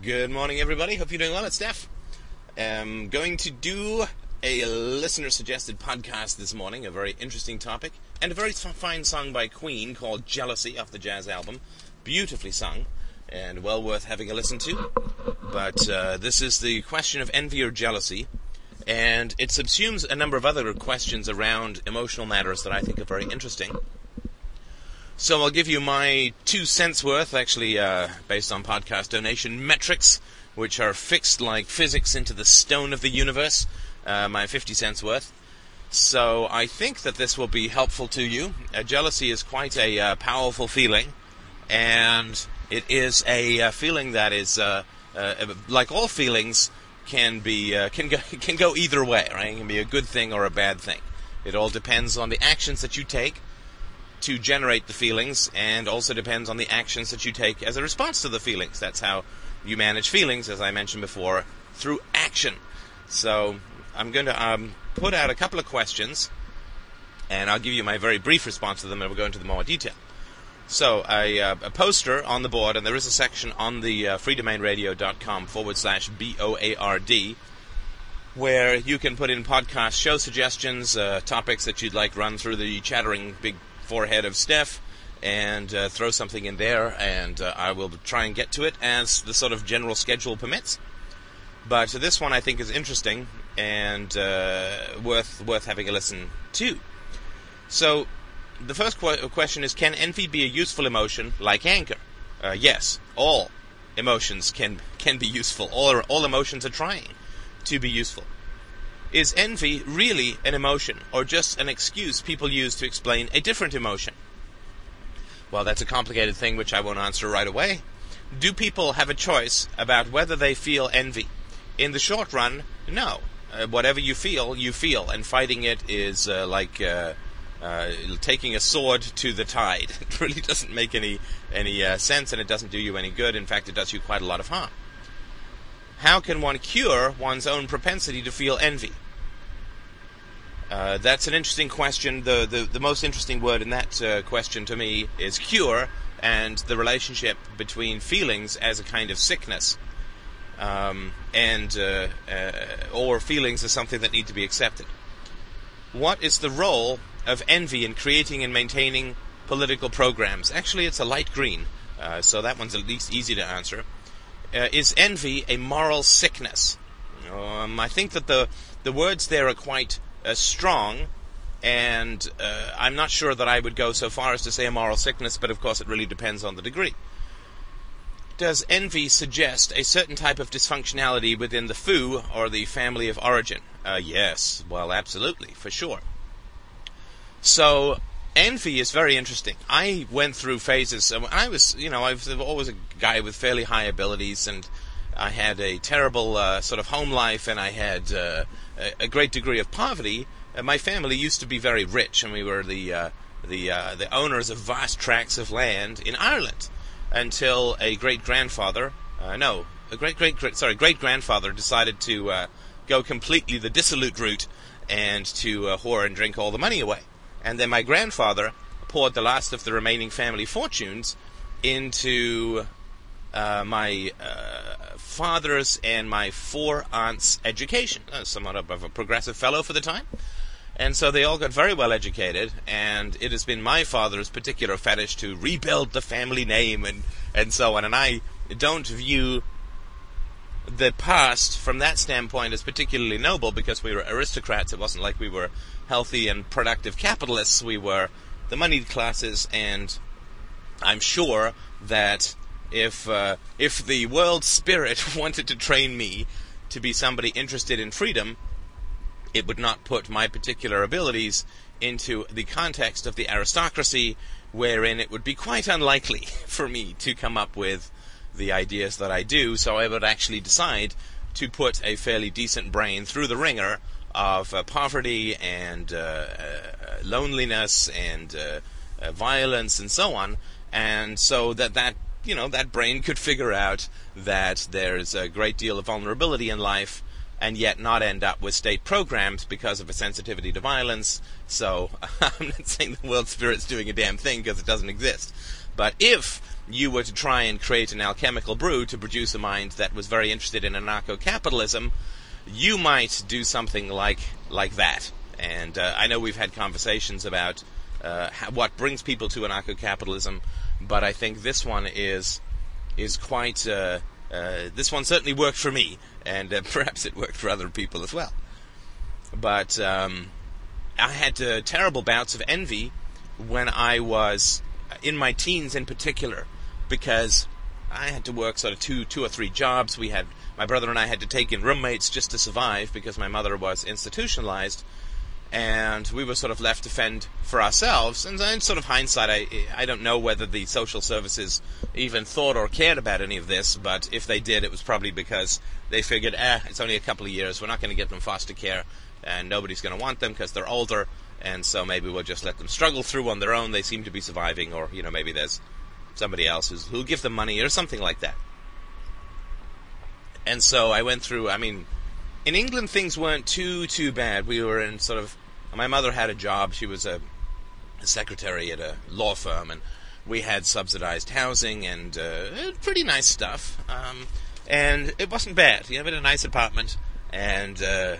Good morning, everybody. Hope you're doing well. It's Steph. I'm going to do a listener suggested podcast this morning, a very interesting topic, and a very fine song by Queen called Jealousy off the jazz album. Beautifully sung and well worth having a listen to. But uh, this is the question of envy or jealousy, and it subsumes a number of other questions around emotional matters that I think are very interesting. So I'll give you my two cents worth, actually, uh, based on podcast donation metrics, which are fixed like physics into the stone of the universe. Uh, my 50 cents worth. So I think that this will be helpful to you. Uh, jealousy is quite a uh, powerful feeling, and it is a uh, feeling that is, uh, like all feelings, can be can go can go either way. Right? It can be a good thing or a bad thing. It all depends on the actions that you take to generate the feelings and also depends on the actions that you take as a response to the feelings. That's how you manage feelings, as I mentioned before, through action. So I'm going to um, put out a couple of questions and I'll give you my very brief response to them and we'll go into the more detail. So, a, uh, a, poster on the board, and there is a section on the uh, freedomainradio.com forward slash B O A R D where you can put in podcast show suggestions, uh, topics that you'd like run through the chattering big forehead of Steph and uh, throw something in there, and uh, I will try and get to it as the sort of general schedule permits. But this one I think is interesting and uh, worth worth having a listen to. So, the first qu- question is: Can envy be a useful emotion like anger? Uh, yes, all emotions can can be useful. All all emotions are trying to be useful. Is envy really an emotion, or just an excuse people use to explain a different emotion? Well, that's a complicated thing which I won't answer right away. Do people have a choice about whether they feel envy? In the short run, no. Uh, whatever you feel, you feel, and fighting it is uh, like uh, uh taking a sword to the tide. It really doesn't make any any uh, sense, and it doesn't do you any good. In fact, it does you quite a lot of harm. How can one cure one's own propensity to feel envy? Uh, that's an interesting question. The, the, the most interesting word in that uh, question to me is cure and the relationship between feelings as a kind of sickness um, and uh, uh or feelings as something that need to be accepted. What is the role of envy in creating and maintaining political programs? Actually, it's a light green, uh, so that one's at least easy to answer uh, is envy a moral sickness? Um, I think that the the words there are quite uh, strong, and uh, I'm not sure that I would go so far as to say a moral sickness, but of course it really depends on the degree. Does envy suggest a certain type of dysfunctionality within the foo or the family of origin? Uh, yes, well, absolutely, for sure. So envy is very interesting. I went through phases. I was, you know, I was always a guy with fairly high abilities, and I had a terrible uh, sort of home life, and I had uh, a great degree of poverty. Uh, my family used to be very rich, and we were the uh, the uh, the owners of vast tracts of land in Ireland until a great grandfather, uh, no, a great great great sorry great grandfather decided to go completely the dissolute route and to whore and drink all the money away. And then my grandfather poured the last of the remaining family fortunes into uh, my uh, father's and my four aunts' education. Uh, somewhat of a progressive fellow for the time. And so they all got very well educated, and it has been my father's particular fetish to rebuild the family name and, and so on. And I don't view the past from that standpoint as particularly noble because we were aristocrats. It wasn't like we were healthy and productive capitalists. We were the moneyed classes, and I'm sure that if uh, if the world spirit wanted to train me to be somebody interested in freedom, it would not put my particular abilities into the context of the aristocracy, wherein it would be quite unlikely for me to come up with the ideas that I do. So I would actually decide to put a fairly decent brain through the ringer of uh, poverty and uh, uh loneliness and violence and so on, and so that that you know that brain could figure out that there's a great deal of vulnerability in life and yet not end up with state programs because of a sensitivity to violence. So I'm not saying the world spirit's doing a damn thing because it doesn't exist. But if you were to try and create an alchemical brew to produce a mind that was very interested in anarcho-capitalism, you might do something like like that. And uh, I know we've had conversations about uh, what brings people to anarcho-capitalism, but I think this one is is quite. Uh, uh, this one certainly worked for me, and uh, perhaps it worked for other people as well. But um, I had uh, terrible bouts of envy when I was in my teens, in particular, because I had to work sort of two, two or three jobs. We had my brother and I had to take in roommates just to survive because my mother was institutionalized, and we were sort of left to fend for ourselves. And in sort of hindsight, I I don't know whether the social services even thought or cared about any of this, but if they did, it was probably because they figured, eh, it's only a couple of years, we're not going to get them foster care, and nobody's going to want them because they're older, and so maybe we'll just let them struggle through on their own. They seem to be surviving, or you know, maybe there's somebody else who'll give them money or something like that. And so I went through. I mean, in England things weren't too too bad. We were in sort of. My mother had a job. She was a, a secretary at a law firm, and we had subsidized housing and uh, pretty nice stuff. Um, and it wasn't bad. You know, we had a nice apartment, and uh,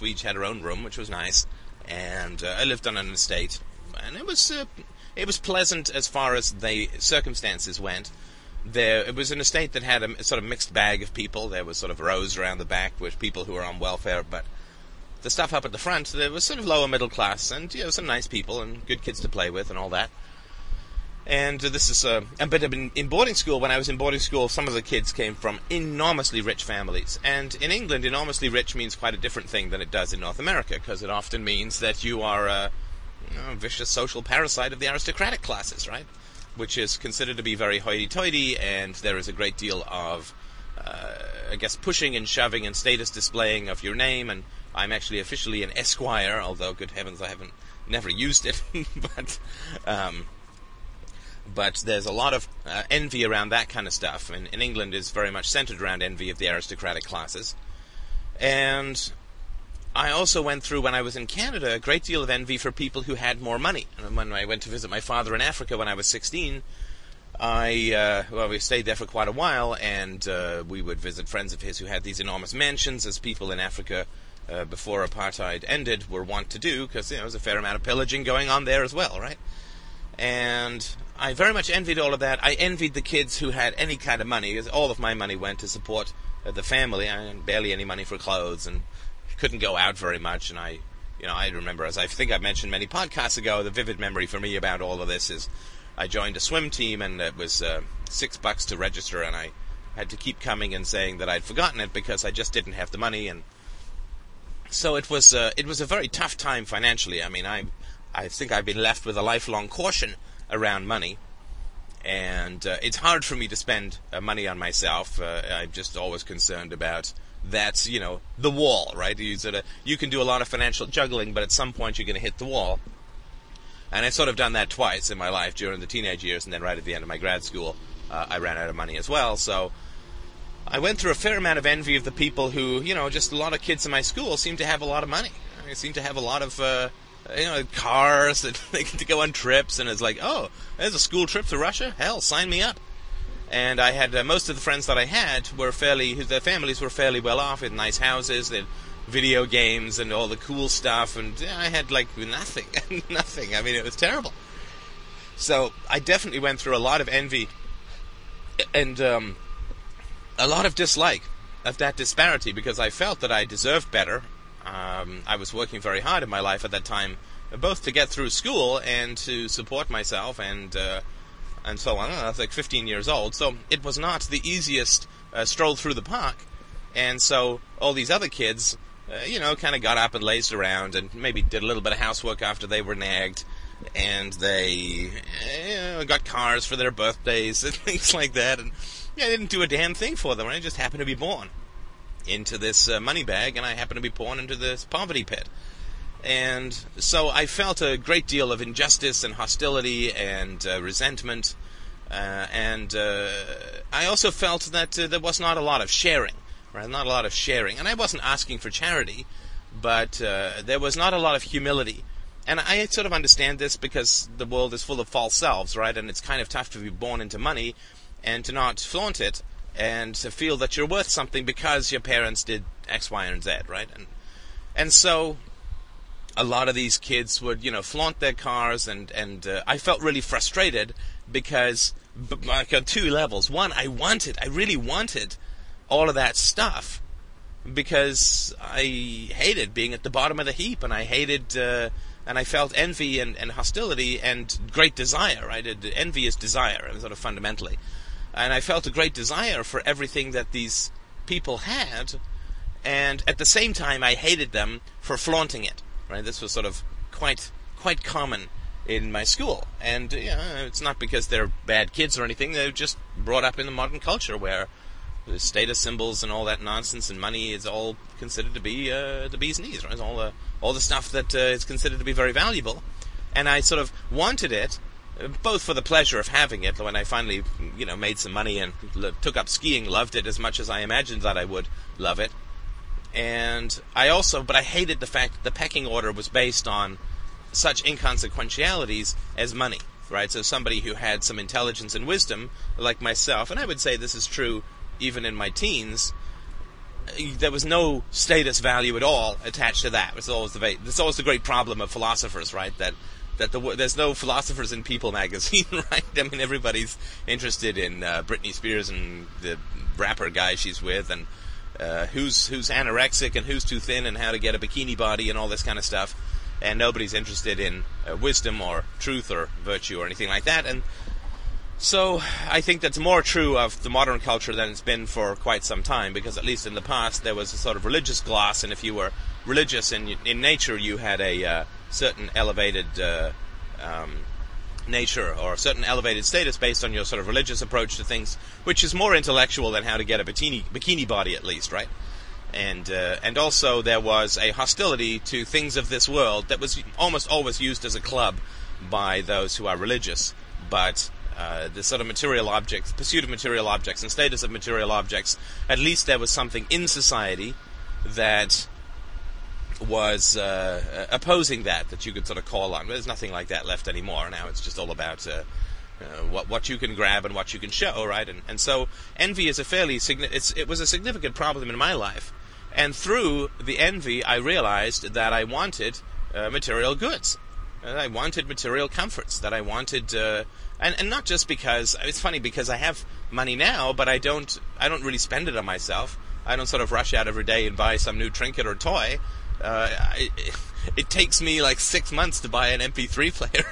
we each had our own room, which was nice. And uh, I lived on an estate, and it was uh, it was pleasant as far as the circumstances went there it was an estate that had a, sort of mixed bag of people. There was sort of rows around the back with people who were on welfare, but the stuff up at the front there was sort of lower middle class and you know some nice people and good kids to play with and all that. And uh, this is uh, but in, in boarding school when I was in boarding school, some of the kids came from enormously rich families, and in England, enormously rich means quite a different thing than it does in North America because it often means that you are a know, vicious social parasite of the aristocratic classes, right? Which is considered to be very hoity-toity, and there is a great deal of, uh, I guess, pushing and shoving and status displaying of your name. And I'm actually officially an Esquire, although good heavens, I haven't never used it. but um, but there's a lot of uh, envy around that kind of stuff, and in England is very much centered around envy of the aristocratic classes. And I also went through when I was in Canada a great deal of envy for people who had more money. And when I went to visit my father in Africa when I was 16, I uh, well we stayed there for quite a while, and uh, we would visit friends of his who had these enormous mansions, as people in Africa uh, before apartheid ended were wont to do, because you know, there was a fair amount of pillaging going on there as well, right? And I very much envied all of that. I envied the kids who had any kind of money, because all of my money went to support uh, the family. I had barely any money for clothes and couldn't go out very much, and I, you know, I remember as I think I mentioned many podcasts ago, the vivid memory for me about all of this is I joined a swim team, and it was uh, six bucks to register, and I had to keep coming and saying that I'd forgotten it because I just didn't have the money, and so it was uh, it was a very tough time financially. I mean, I I think I've been left with a lifelong caution around money, and uh, it's hard for me to spend uh, money on myself. Uh, I'm just always concerned about that's you know the wall, right? You sort of you can do a lot of financial juggling, but at some point you're going to hit the wall. And I've sort of done that twice in my life during the teenage years, and then right at the end of my grad school, uh, I ran out of money as well. So I went through a fair amount of envy of the people who, you know, just a lot of kids in my school seem to have a lot of money. They seem to have a lot of, uh, you know, cars that they get to go on trips, and it's like, oh, there's a school trip to Russia. Hell, sign me up and I had uh, most of the friends that I had were fairly their families were fairly well off with nice houses, they video games and all the cool stuff, and I had like nothing, nothing. I mean, it was terrible. So I definitely went through a lot of envy and um, a lot of dislike of that disparity because I felt that I deserved better. Um, I was working very hard in my life at that time, both to get through school and to support myself and. Uh, and so on. I was like 15 years old, so it was not the easiest uh, stroll through the park. And so all these other kids, uh, you know, kind of got up and lazed around and maybe did a little bit of housework after they were nagged. And they know, got cars for their birthdays and things like that. And yeah, I didn't do a damn thing for them. I just happened to be born into this uh, money bag, and I happened to be born into this poverty pit. And so I felt a great deal of injustice and hostility and uh, resentment. Uh, and uh, I also felt that uh, there was not a lot of sharing, right? Not a lot of sharing. And I wasn't asking for charity, but uh, there was not a lot of humility and I sort of understand this because the world is full of false selves, right? And it's kind of tough to be born into money and to not flaunt it and to feel that you're worth something because your parents did X, Y, and Z, right? And and so a lot of these kids would, you know, flaunt their cars, and and uh, I felt really frustrated because, like on two levels. One, I wanted, I really wanted all of that stuff because I hated being at the bottom of the heap, and I hated. Uh, and I felt envy and, and hostility and great desire, right? Envy is desire, sort of fundamentally. And I felt a great desire for everything that these people had, and at the same time, I hated them for flaunting it. Right? This was sort of quite quite common in my school, and you know, it's not because they're bad kids or anything. They're just brought up in the modern culture where the status symbols and all that nonsense and money is all considered to be uh, the bee's knees. Right? All the all the stuff that uh, is considered to be very valuable, and I sort of wanted it both for the pleasure of having it when I finally, you know, made some money and took up skiing, loved it as much as I imagined that I would love it. And I also, but I hated the fact that the pecking order was based on such inconsequentialities as money, right? So somebody who had some intelligence and wisdom, like myself, and I would say this is true even in my teens, there was no status value at all attached to that. It's always the it's always the great problem of philosophers, right? That that the, there's no philosophers in People magazine, right? I mean, everybody's interested in uh, Britney Spears and the rapper guy she's with, and uh, who's who's anorexic and who's too thin, and how to get a bikini body, and all this kind of stuff. And nobody's interested in uh, wisdom or truth or virtue or anything like that. And so I think that's more true of the modern culture than it's been for quite some time, because at least in the past there was a sort of religious gloss, and if you were religious in in nature, you had a uh, certain elevated uh, um, nature or a certain elevated status based on your sort of religious approach to things, which is more intellectual than how to get a bikini bikini body, at least, right? And uh, and also there was a hostility to things of this world that was almost always used as a club by those who are religious, but. Uh, the sort of material objects, pursuit of material objects, and status of material objects. At least there was something in society that was uh, opposing that that you could sort of call on. There's nothing like that left anymore. Now it's just all about uh, uh, what what you can grab and what you can show, right? And and so envy is a fairly signi- it was a significant problem in my life. And through the envy, I realized that I wanted uh, material goods. That I wanted material comforts. That I wanted, uh, and and not just because it's funny because I have money now, but I don't I don't really spend it on myself. I don't sort of rush out every day and buy some new trinket or toy. Uh, it, it takes me like six months to buy an MP3 player.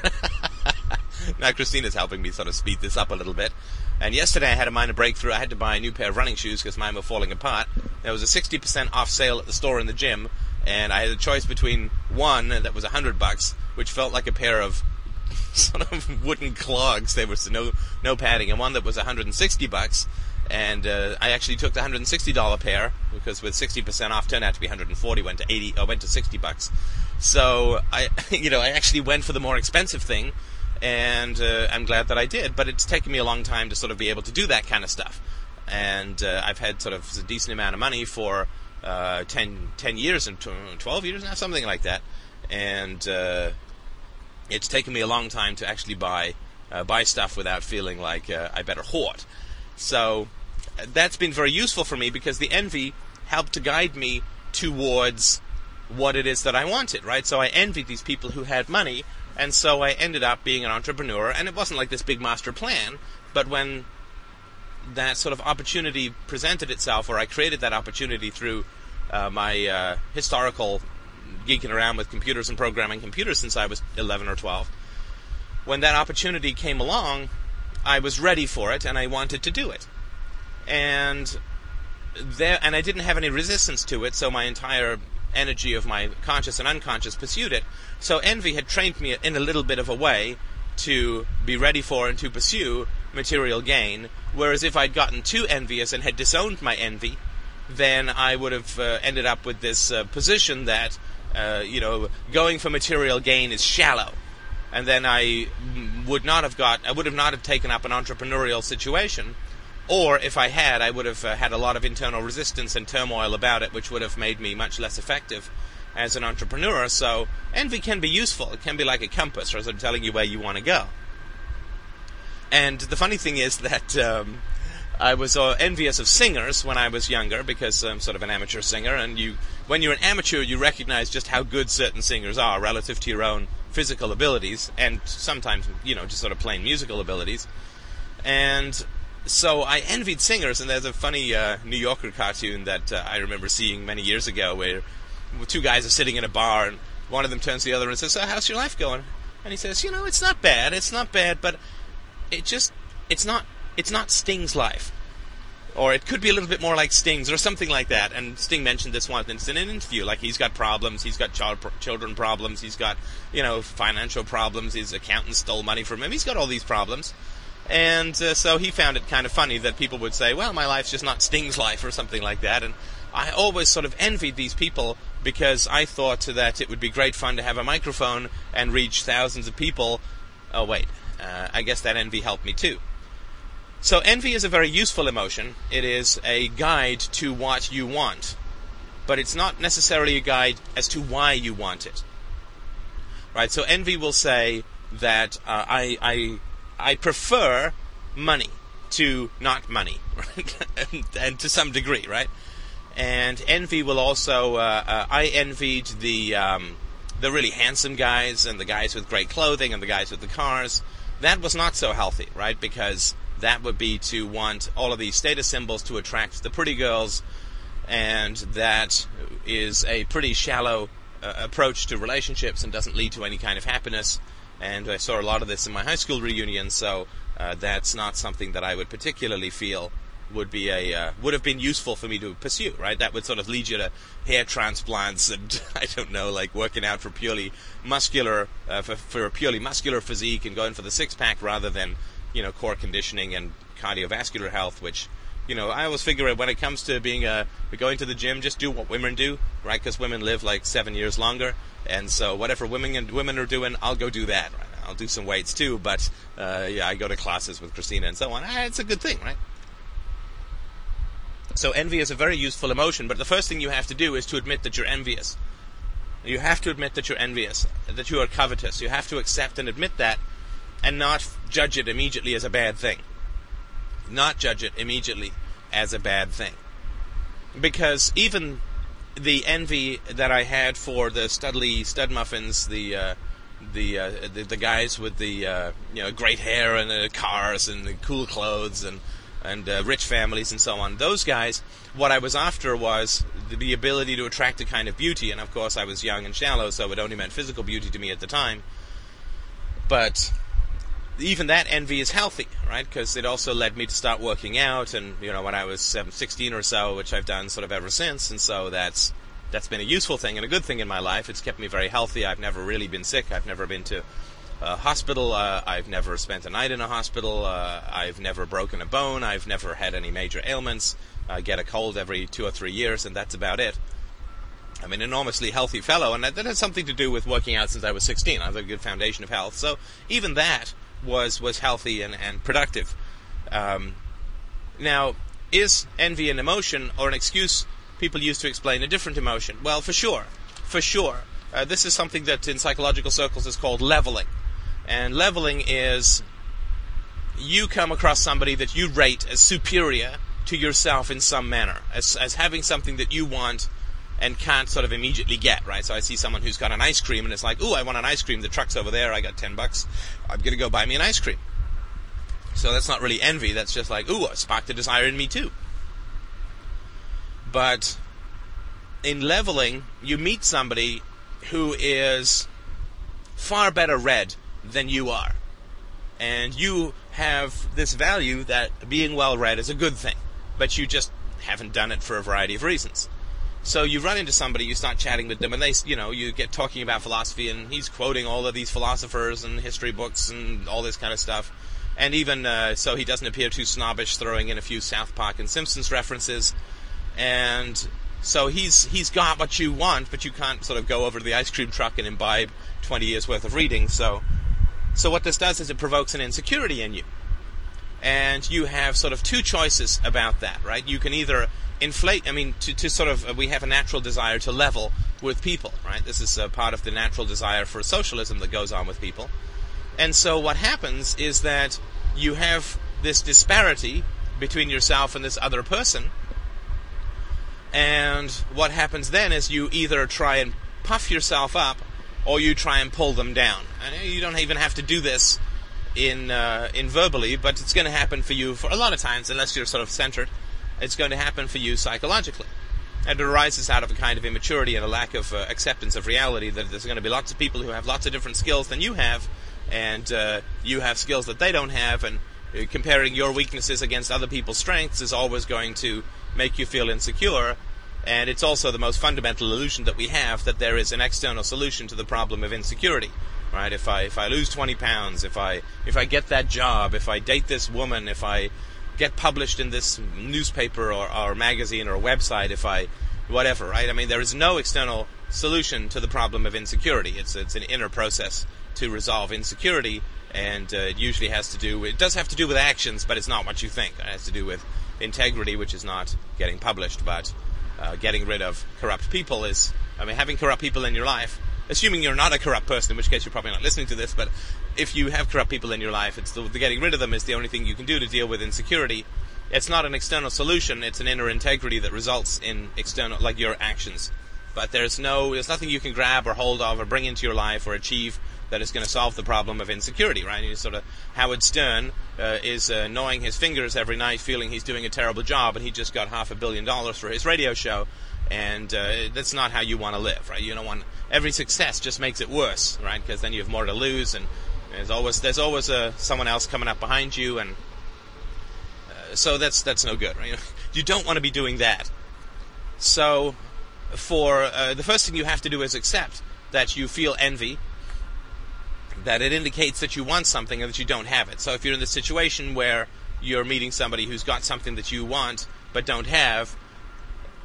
now Christina's helping me sort of speed this up a little bit. And yesterday I had a minor breakthrough. I had to buy a new pair of running shoes because mine were falling apart. There was a 60% off sale at the store in the gym, and I had a choice between one that was a hundred bucks, which felt like a pair of sort of wooden clogs. There was no no padding, and one that was 160 bucks, and uh, I actually took the $160 pair because with 60% off turned out to be 140 went to 80 uh, went to 60 bucks. So I you know I actually went for the more expensive thing and uh, I'm glad that I did. But it's taken me a long time to sort of be able to do that kind of stuff. And uh, I've had sort of a decent amount of money for uh, 10, 10 years and 12 years now something like that. And uh, it's taken me a long time to actually buy buy stuff without feeling like I better hoard so that's been very useful for me because the envy helped to guide me towards what it is that I wanted, right? So I envied these people who had money, and so I ended up being an entrepreneur, and it wasn't like this big master plan, but when that sort of opportunity presented itself, or I created that opportunity through uh, my uh, historical geeking around with computers and programming computers since I was 11 or 12, when that opportunity came along, I was ready for it and I wanted to do it. And there, and I didn't have any resistance to it, so my entire energy of my conscious and unconscious pursued it. So envy had trained me in a little bit of a way to be ready for and to pursue material gain. Whereas if I'd gotten too envious and had disowned my envy, then I would have uh, ended up with this uh, position that, uh, you know, going for material gain is shallow and then I would not have got, I would have not have taken up an entrepreneurial situation. Or if I had, I would have uh, had a lot of internal resistance and turmoil about it, which would have made me much less effective as an entrepreneur. So envy can be useful. It can be like a compass, or sort of telling you where you want to go. And the funny thing is that um, I was uh, envious of singers when I was younger because I'm sort of an amateur singer, and you, when you're an amateur, you recognize just how good certain singers are relative to your own physical abilities, and sometimes, you know, just sort of plain musical abilities. And so I envied singers, and there's a funny uh, New Yorker cartoon that uh, I remember seeing many years ago where two guys are sitting in a bar, and one of them turns to the other and says, so "How's your life going?" And he says, "You know, it's not bad. It's not bad, but it just it's not it's not Sting's life." Or it could be a little bit more like Sting's, or something like that. And Sting mentioned this once in an interview. Like he's got problems, he's got child, children problems, he's got you know financial problems. His accountant stole money from him. He's got all these problems, and uh, so he found it kind of funny that people would say, "Well, my life's just not Sting's life," or something like that. And I always sort of envied these people because I thought that it would be great fun to have a microphone and reach thousands of people. Oh, wait, uh, I guess that envy helped me too. So, envy is a very useful emotion. It is a guide to what you want, but it's not necessarily a guide as to why you want it. Right? So, envy will say that uh, I, I, I prefer money to not money, right? and, and to some degree, right? and envy will also. Uh, uh, I envied the um, the really handsome guys and the guys with great clothing and the guys with the cars. That was not so healthy, right? Because that would be to want all of these status symbols to attract the pretty girls, and that is a pretty shallow uh, approach to relationships and doesn't lead to any kind of happiness. And I saw a lot of this in my high school reunion, so uh, that's not something that I would particularly feel would be a uh, would have been useful for me to pursue, right? That would sort of lead you to hair transplants and I don't know, like working out for purely muscular uh, for, for a purely muscular physique and going for the six pack rather than you know core conditioning and cardiovascular health, which you know I always figure when it comes to being a going to the gym, just do what women do, right? Because women live like seven years longer, and so whatever women and women are doing, I'll go do that. Right? I'll do some weights too, but uh, yeah, I go to classes with Christina and so on. Ah, it's a good thing, right? So envy is a very useful emotion, but the first thing you have to do is to admit that you're envious. You have to admit that you're envious, that you are covetous. You have to accept and admit that and not judge it immediately as a bad thing. Not judge it immediately as a bad thing. Because even the envy that I had for the Studley stud muffins, the uh, the, uh, the, the guys with the uh, you know great hair and the cars and the cool clothes and and uh, rich families and so on. Those guys, what I was after was the ability to attract a kind of beauty, and of course I was young and shallow, so it only meant physical beauty to me at the time. But even that envy is healthy, right? Because it also led me to start working out, and you know when I was 16 or so, which I've done sort of ever since, and so that's that's been a useful thing and a good thing in my life. It's kept me very healthy. I've never really been sick. I've never been to a hospital. Uh, I've never spent a night in a hospital. Uh, I've never broken a bone. I've never had any major ailments. I get a cold every two or three years, and that's about it. I'm an enormously healthy fellow, and that, that has something to do with working out since I was 16. I have a good foundation of health, so even that was was healthy and, and productive. Um, now, is envy an emotion or an excuse people use to explain a different emotion? Well, for sure, for sure. Uh, this is something that in psychological circles is called leveling. And leveling is you come across somebody that you rate as superior to yourself in some manner, as, as having something that you want and can't sort of immediately get, right? So I see someone who's got an ice cream and it's like, ooh, I want an ice cream. The truck's over there. I got 10 bucks. I'm going to go buy me an ice cream. So that's not really envy. That's just like, ooh, it sparked a desire in me too. But in leveling, you meet somebody who is far better read than you are. And you have this value that being well read is a good thing, but you just haven't done it for a variety of reasons. So you run into somebody, you start chatting with them, and they, you know, you get talking about philosophy, and he's quoting all of these philosophers and history books and all this kind of stuff. And even uh, so, he doesn't appear too snobbish, throwing in a few South Park and Simpsons references. And so he's he's got what you want, but you can't sort of go over to the ice cream truck and imbibe 20 years worth of reading. So so what this does is it provokes an insecurity in you. And you have sort of two choices about that, right? You can either inflate, I mean, to, to sort of, we have a natural desire to level with people, right? This is part of the natural desire for socialism that goes on with people. And so what happens is that you have this disparity between yourself and this other person. And what happens then is you either try and puff yourself up or you try and pull them down. And you don't even have to do this in uh, in verbally, but it's going to happen for you for a lot of times, unless you're sort of centered. It's going to happen for you psychologically, and it arises out of a kind of immaturity and a lack of uh, acceptance of reality that there's going to be lots of people who have lots of different skills than you have, and uh, you have skills that they don't have, and uh, comparing your weaknesses against other people's strengths is always going to make you feel insecure. And it's also the most fundamental illusion that we have that there is an external solution to the problem of insecurity right? If I if I lose 20 pounds, if I if I get that job, if I date this woman, if I get published in this newspaper or, or magazine or website, if I whatever, right? I mean, there is no external solution to the problem of insecurity. It's it's an inner process to resolve insecurity, and uh, it usually has to do. It does have to do with actions, but it's not what you think. It has to do with integrity, which is not getting published, but uh, getting rid of corrupt people is. I mean, having corrupt people in your life assuming you're not a corrupt person, in which case you're probably not listening to this, but if you have corrupt people in your life, it's the, the getting rid of them is the only thing you can do to deal with insecurity. It's not an external solution; it's an inner integrity that results in external, like your actions. But there's no, there's nothing you can grab or hold of or bring into your life or achieve that is going to solve the problem of insecurity, right? You sort of Howard Stern uh, is uh, gnawing his fingers every night, feeling he's doing a terrible job, and he just got half a billion dollars for his radio show, and uh, that's not how you want to live, right? You don't want every success just makes it worse, right? Because then you have more to lose, and there's always there's always uh, someone else coming up behind you, and uh, so that's that's no good, right? You don't want to be doing that. So, for uh, the first thing you have to do is accept that you feel envy, that it indicates that you want something and that you don't have it. So, if you're in the situation where you're meeting somebody who's got something that you want but don't have,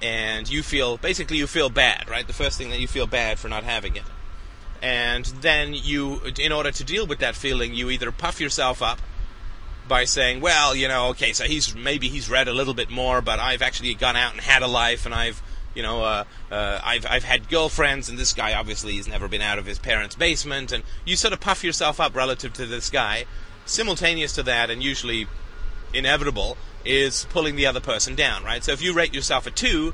and you feel basically you feel bad, right? The first thing that you feel bad for not having it. And then you in order to deal with that feeling, you either puff yourself up by saying, well, you know, okay, so he's maybe he's read a little bit more, but I've actually gone out and had a life and I've you know, uh, uh, I've I've had girlfriends, and this guy obviously has never been out of his parents' basement, and you sort of puff yourself up relative to this guy. Simultaneous to that, and usually inevitable, is pulling the other person down, right? So if you rate yourself a two,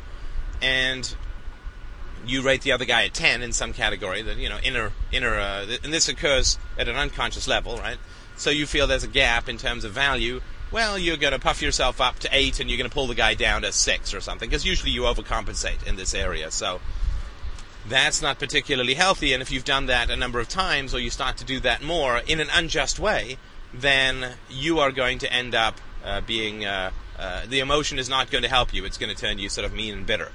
and you rate the other guy a ten in some category, that you know inner inner, uh, and this occurs at an unconscious level, right? So you feel there's a gap in terms of value. Well, you're going to puff yourself up to eight, and you're going to pull the guy down to six or something, because usually you overcompensate in this area. So that's not particularly healthy. And if you've done that a number of times, or you start to do that more in an unjust way, then you are going to end up uh, being uh, uh, the emotion is not going to help you. It's going to turn you sort of mean and bitter,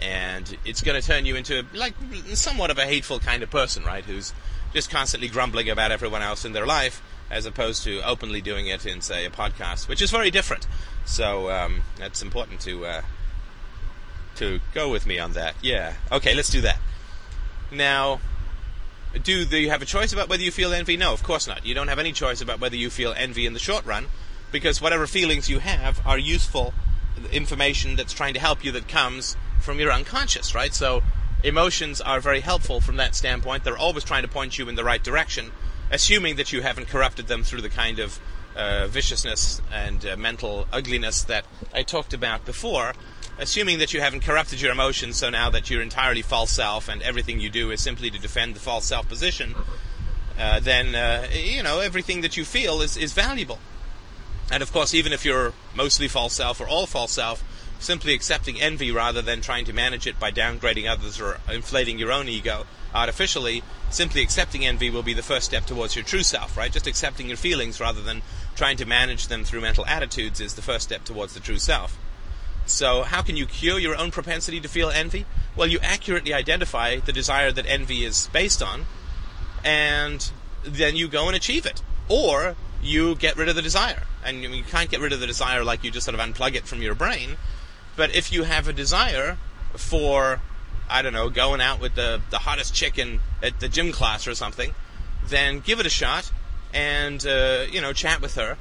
and it's going to turn you into like somewhat of a hateful kind of person, right? Who's just constantly grumbling about everyone else in their life, as opposed to openly doing it in, say, a podcast, which is very different. So um, that's important to uh, to go with me on that. Yeah. Okay, let's do that. Now, do you have a choice about whether you feel envy? No, of course not. You don't have any choice about whether you feel envy in the short run because whatever feelings you have are useful information that's trying to help you that comes from your unconscious, right? So emotions are very helpful from that standpoint. They're always trying to point you in the right direction, assuming that you haven't corrupted them through the kind of uh, viciousness and uh, mental ugliness that I talked about before. Assuming that you haven't corrupted your emotions, so now that you're entirely false self and everything you do is simply to defend the false self position, uh, then uh, you know everything that you feel is, is valuable. And of course, even if you're mostly false self or all false self, simply accepting envy rather than trying to manage it by downgrading others or inflating your own ego artificially, simply accepting envy will be the first step towards your true self, right? Just accepting your feelings rather than trying to manage them through mental attitudes is the first step towards the true self. So, how can you cure your own propensity to feel envy? Well, you accurately identify the desire that envy is based on, and then you go and achieve it. Or you get rid of the desire. And you can't get rid of the desire like you just sort of unplug it from your brain. But if you have a desire for, I don't know, going out with the, the hottest chicken at the gym class or something, then give it a shot and, uh, you know, chat with her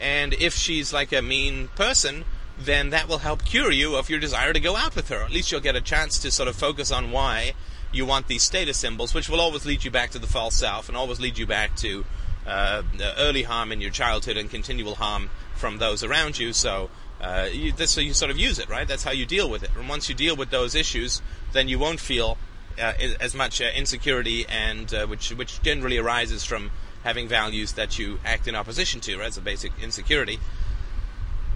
And if she's like a mean person, then that will help cure you of your desire to go out with her. At least you'll get a chance to sort of focus on why you want these status symbols, which will always lead you back to the false self and always lead you back to uh, early harm in your childhood and continual harm from those around you. So uh, you, you sort of use it, right? That's how you deal with it. And once you deal with those issues, then you won't feel uh, as much uh, insecurity, and uh, which which generally arises from having values that you act in opposition to. Right? It's a basic insecurity.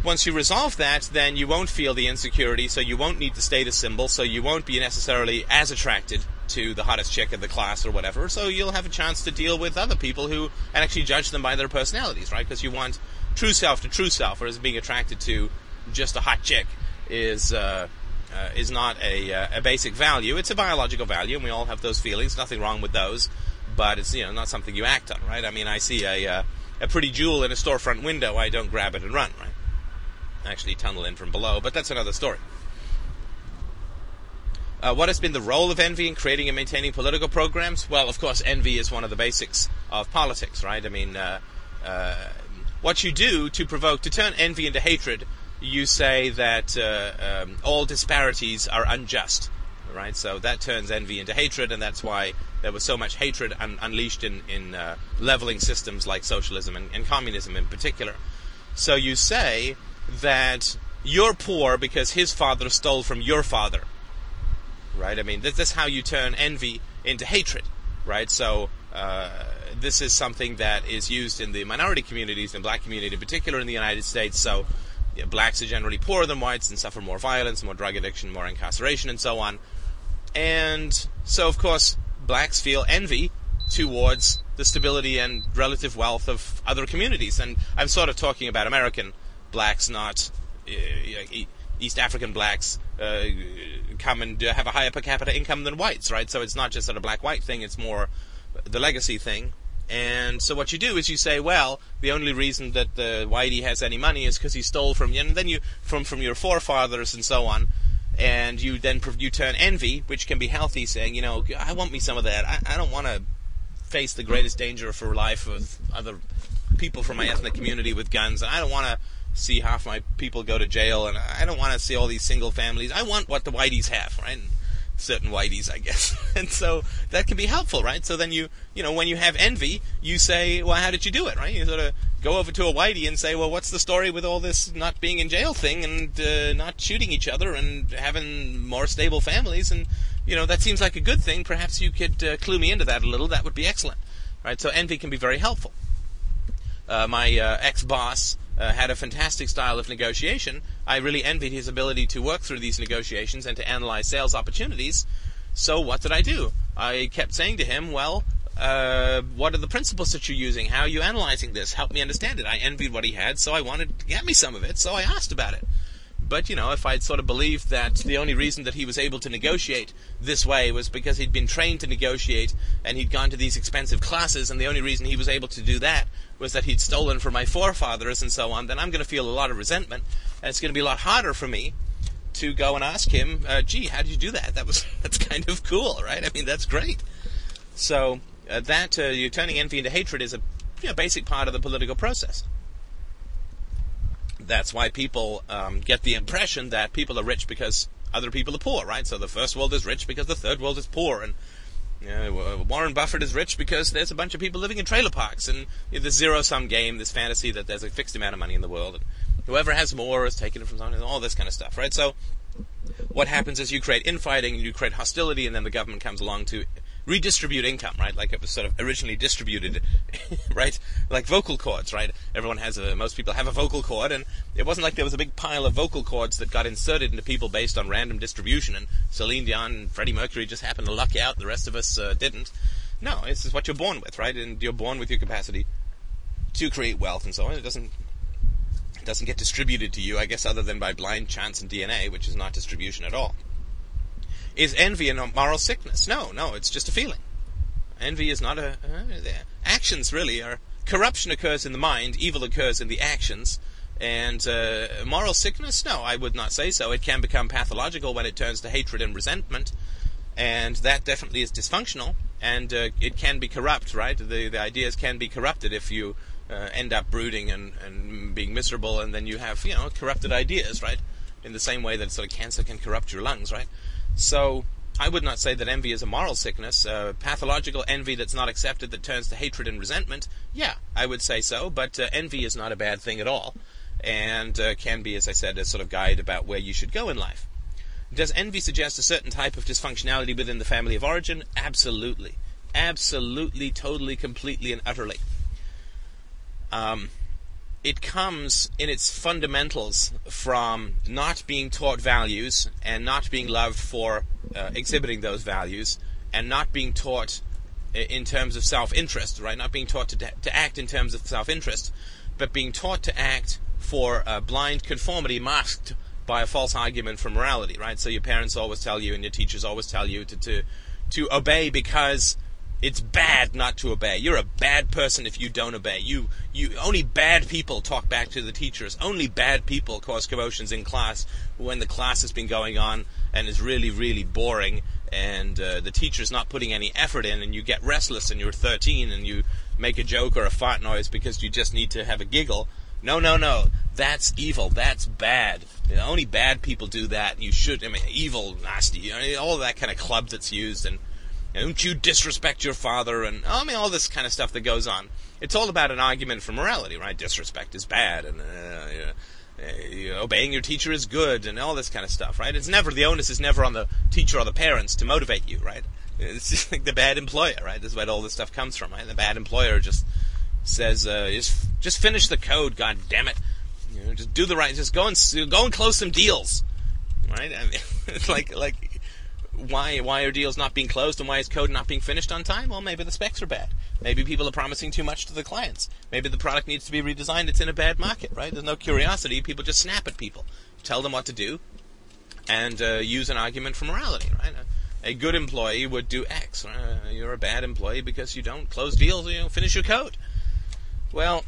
Once you resolve that, then you won't feel the insecurity, so you won't need the status symbol, so you won't be necessarily as attracted to the hottest chick in the class or whatever. So you'll have a chance to deal with other people who and actually judge them by their personalities, right? Because you want true self to true self, whereas being attracted to just a hot chick is uh, uh, is not a, uh, a basic value. It's a biological value, and we all have those feelings. Nothing wrong with those, but it's you know not something you act on, right? I mean, I see a uh, a pretty jewel in a storefront window, I don't grab it and run, right? Actually tunnel in from below, but that's another story. Uh, what has been the role of envy in creating and maintaining political programs? Well, of course, envy is one of the basics of politics, right? I mean, uh, uh, what you do to provoke, to turn envy into hatred you say that uh, um, all disparities are unjust, right? So that turns envy into hatred, and that's why there was so much hatred un- unleashed in, in uh, leveling systems like socialism and, and communism in particular. So you say that you're poor because his father stole from your father, right? I mean, this, is how you turn envy into hatred, right? So uh, this is something that is used in the minority communities, and black community in particular in the United States. So you know, blacks are generally poorer than whites and suffer more violence, more drug addiction, more incarceration, and so on. And so, of course, blacks feel envy towards the stability and relative wealth of other communities. And I'm sort of talking about American blacks, not uh, East African blacks uh, come and have a higher per capita income than whites, right? So it's not just a black-white thing; it's more the legacy thing. And so what you do is you say, well, the only reason that the Whitey has any money is because he stole from you, and then you from from your forefathers and so on. And you then you turn envy, which can be healthy, saying, you know, I want me some of that. I, I don't want to face the greatest danger for life with other people from my ethnic community with guns. And I don't want to see half my people go to jail, and I don't want to see all these single families. I want what the Whiteys have, right? certain whiteys, I guess. and so that can be helpful, right? So then you, you know, when you have envy, you say, well, how did you do it, right? You sort of go over to a whitey and say, well, what's the story with all this not being in jail thing and uh, not shooting each other and having more stable families? And, you know, that seems like a good thing. Perhaps you could uh, clue me into that a little. That would be excellent, right? So envy can be very helpful. Uh, my uh, ex-boss uh, had a fantastic style of negotiation. I really envied his ability to work through these negotiations and to analyze sales opportunities. So what did I do? I kept saying to him, well, uh, what are the principles that you're using? How are you analyzing this? Help me understand it. I envied what he had, so I wanted to get me some of it, so I asked about it. But, you know, if I'd sort of believed that the only reason that he was able to negotiate this way was because he'd been trained to negotiate and he'd gone to these expensive classes, and the only reason he was able to do that was that he'd stolen from my forefathers and so on, then I'm going to feel a lot of resentment, and it's going to be a lot harder for me to go and ask him, uh, gee, how did you do that? That was that's kind of cool, right? I mean, that's great. So uh, that uh, you're turning envy into hatred is a you know, basic part of the political process that's why people um, get the impression that people are rich because other people are poor, right? So the first world is rich because the third world is poor, and Warren Buffett is rich because there's a bunch of people living in trailer parks, and you know, this zero-sum game, this fantasy that there's a fixed amount of money in the world, and whoever has more is taking it from someone, all this kind of stuff, right? So what happens is you create infighting, and you create hostility, and then the government comes along to redistribute income, right? Like it was sort of originally distributed, right? Like vocal cords, right? Everyone has a, most people have a vocal cord, and it wasn't like there was a big pile of vocal cords that got inserted into people based on random distribution, and Celine Dion and Freddie Mercury just happened to luck out, the rest of us uh, didn't. No, this is what you're born with, right? And you're born with your capacity to create wealth and so on. It doesn't it doesn't get distributed to you, I guess, other than by blind chance and DNA, which is not distribution at all. Is envy a moral sickness? No, no, it's just a feeling. Envy is not a. Uh, actions really are. Corruption occurs in the mind, evil occurs in the actions. And uh, moral sickness? No, I would not say so. It can become pathological when it turns to hatred and resentment. And that definitely is dysfunctional. And uh, it can be corrupt, right? The, the ideas can be corrupted if you uh, end up brooding and, and being miserable, and then you have you know corrupted ideas, right? In the same way that sort of cancer can corrupt your lungs, right? So I would not say that envy is a moral sickness. Uh, pathological envy that's not accepted that turns to hatred and resentment, yeah, I would say so. But uh, envy is not a bad thing at all, and uh, can be, as I said, a sort of guide about where you should go in life. Does envy suggest a certain type of dysfunctionality within the family of origin? Absolutely. Absolutely, totally, completely, and utterly. Um, it comes in its fundamentals from not being taught values and not being loved for uh, exhibiting those values and not being taught in terms of self-interest, right? Not being taught to, to act in terms of self-interest, but being taught to act for blind conformity masked by a false argument for morality, right? So your parents always tell you and your teachers always tell you to, to, to obey because it's bad not to obey. You're a bad person if you don't obey. You, you, only bad people talk back to the teachers. Only bad people cause commotions in class when the class has been going on and is really, really boring and uh, the teacher's not putting any effort in and you get restless and you're 13 and you make a joke or a fart noise because you just need to have a giggle. No, no, no. That's evil. That's bad. You know, only bad people do that. You should, I mean, evil, nasty, you know, all that kind of club that's used and don't you disrespect your father? And I mean, all this kind of stuff that goes on. It's all about an argument for morality, right? Disrespect is bad, and uh, uh, obeying your teacher is good, and all this kind of stuff, right? It's never the onus is never on the teacher or the parents to motivate you, right? It's just like the bad employer, right? This is where all this stuff comes from, right? The bad employer just says, uh, just just finish the code, god damn it. You know, just do the right, just go and go and close some deals, right? I mean, it's like like why why are deals not being closed and why is code not being finished on time? Well, maybe the specs are bad. Maybe people are promising too much to the clients. Maybe the product needs to be redesigned. It's in a bad market, right? There's no curiosity. People just snap at people, tell them what to do, and uh, use an argument for morality, right? A, good employee would do X. Uh, you're a bad employee because you don't close deals. You don't finish your code. Well,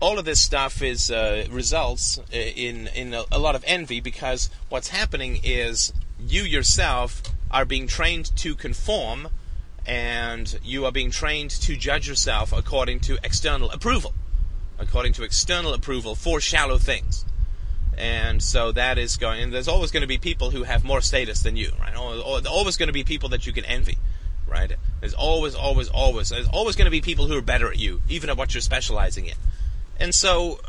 all of this stuff is uh, results uh, in in a, a lot of envy because what's happening is you yourself are being trained to conform and you are being trained to judge yourself according to external approval, according to external approval for shallow things. And so that is going, and there's always going to be people who have more status than you, right? Always going to be people that you can envy, right? There's always, always, always, there's always going to be people who are better at you, even at what you're specializing in. And so,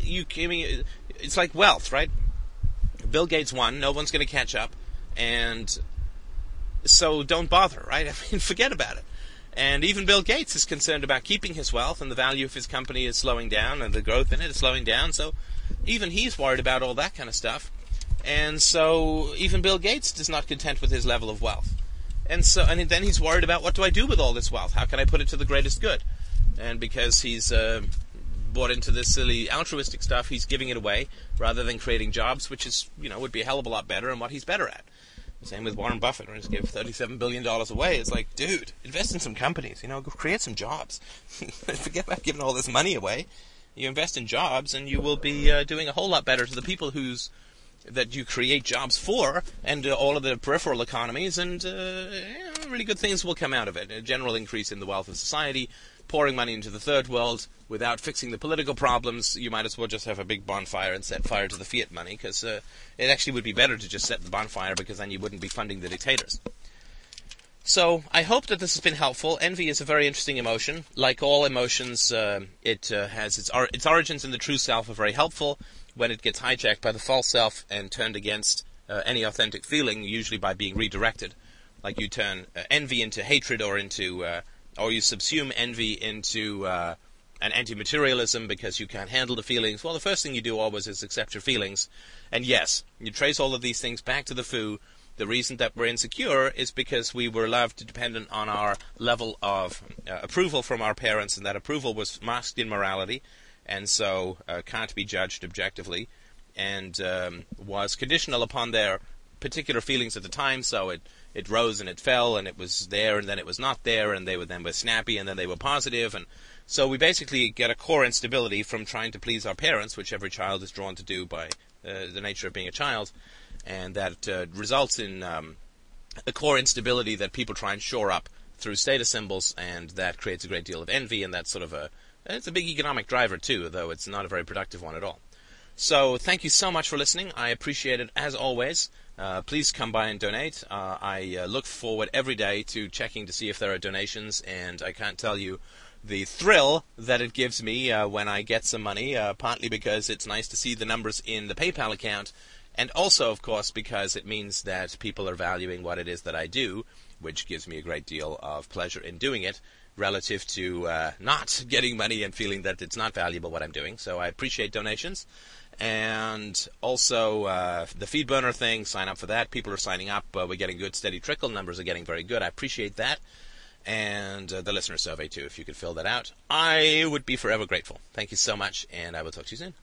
you, I mean, it's like wealth, right? Bill Gates won. No one's going to catch up, and so don't bother, right? I mean, forget about it. And even Bill Gates is concerned about keeping his wealth, and the value of his company is slowing down, and the growth in it is slowing down. So even he's worried about all that kind of stuff. And so even Bill Gates is not content with his level of wealth. And so, and then he's worried about what do I do with all this wealth? How can I put it to the greatest good? And because he's uh, bought into this silly altruistic stuff, he's giving it away rather than creating jobs, which is, you know, would be a hell of a lot better and what he's better at. Same with Warren Buffett, right? Just give $37 billion away. It's like, dude, invest in some companies, you know, create some jobs. Forget about giving all this money away. You invest in jobs and you will be uh, doing a whole lot better to the people whose that you create jobs for and uh, all of the peripheral economies and uh, really good things will come out of it. A general increase in the wealth of society, pouring money into the third world without fixing the political problems, you might as well just have a big bonfire and set fire to the fiat money, because uh, it actually would be better to just set the bonfire, because then you wouldn't be funding the dictators. So I hope that this has been helpful. Envy is a very interesting emotion. Like all emotions, uh, it uh, has its or- its origins in the true self are very helpful. When it gets hijacked by the false self and turned against uh, any authentic feeling, usually by being redirected, like you turn uh, envy into hatred or into uh, or you subsume envy into uh, an anti-materialism because you can't handle the feelings. Well, the first thing you do always is accept your feelings. And yes, you trace all of these things back to the FOO. The reason that we're insecure is because we were loved dependent on our level of uh, approval from our parents, and that approval was masked in morality, and so uh, can't be judged objectively, and um, was conditional upon their particular feelings at the time. So it it rose and it fell, and it was there and then it was not there, and they were then were snappy and then they were positive, and so we basically get a core instability from trying to please our parents, which every child is drawn to do by uh, the nature of being a child, and that uh, results in um, a core instability that people try and shore up through status symbols, and that creates a great deal of envy, and that's sort of a it's a big economic driver too, though it's not a very productive one at all. So thank you so much for listening. I appreciate it as always. Uh, please come by and donate. Uh, I uh, look forward every day to checking to see if there are donations, and I can't tell you the thrill that it gives me uh, when I get some money, uh, partly because it's nice to see the numbers in the PayPal account, and also, of course, because it means that people are valuing what it is that I do, which gives me a great deal of pleasure in doing it relative to uh, not getting money and feeling that it's not valuable what I'm doing. So I appreciate donations. And also uh, the FeedBurner thing, sign up for that. People are signing up. Uh, we're getting good, steady trickle. Numbers are getting very good. I appreciate that. And uh, the listener survey, too, if you could fill that out. I would be forever grateful. Thank you so much, and I will talk to you soon.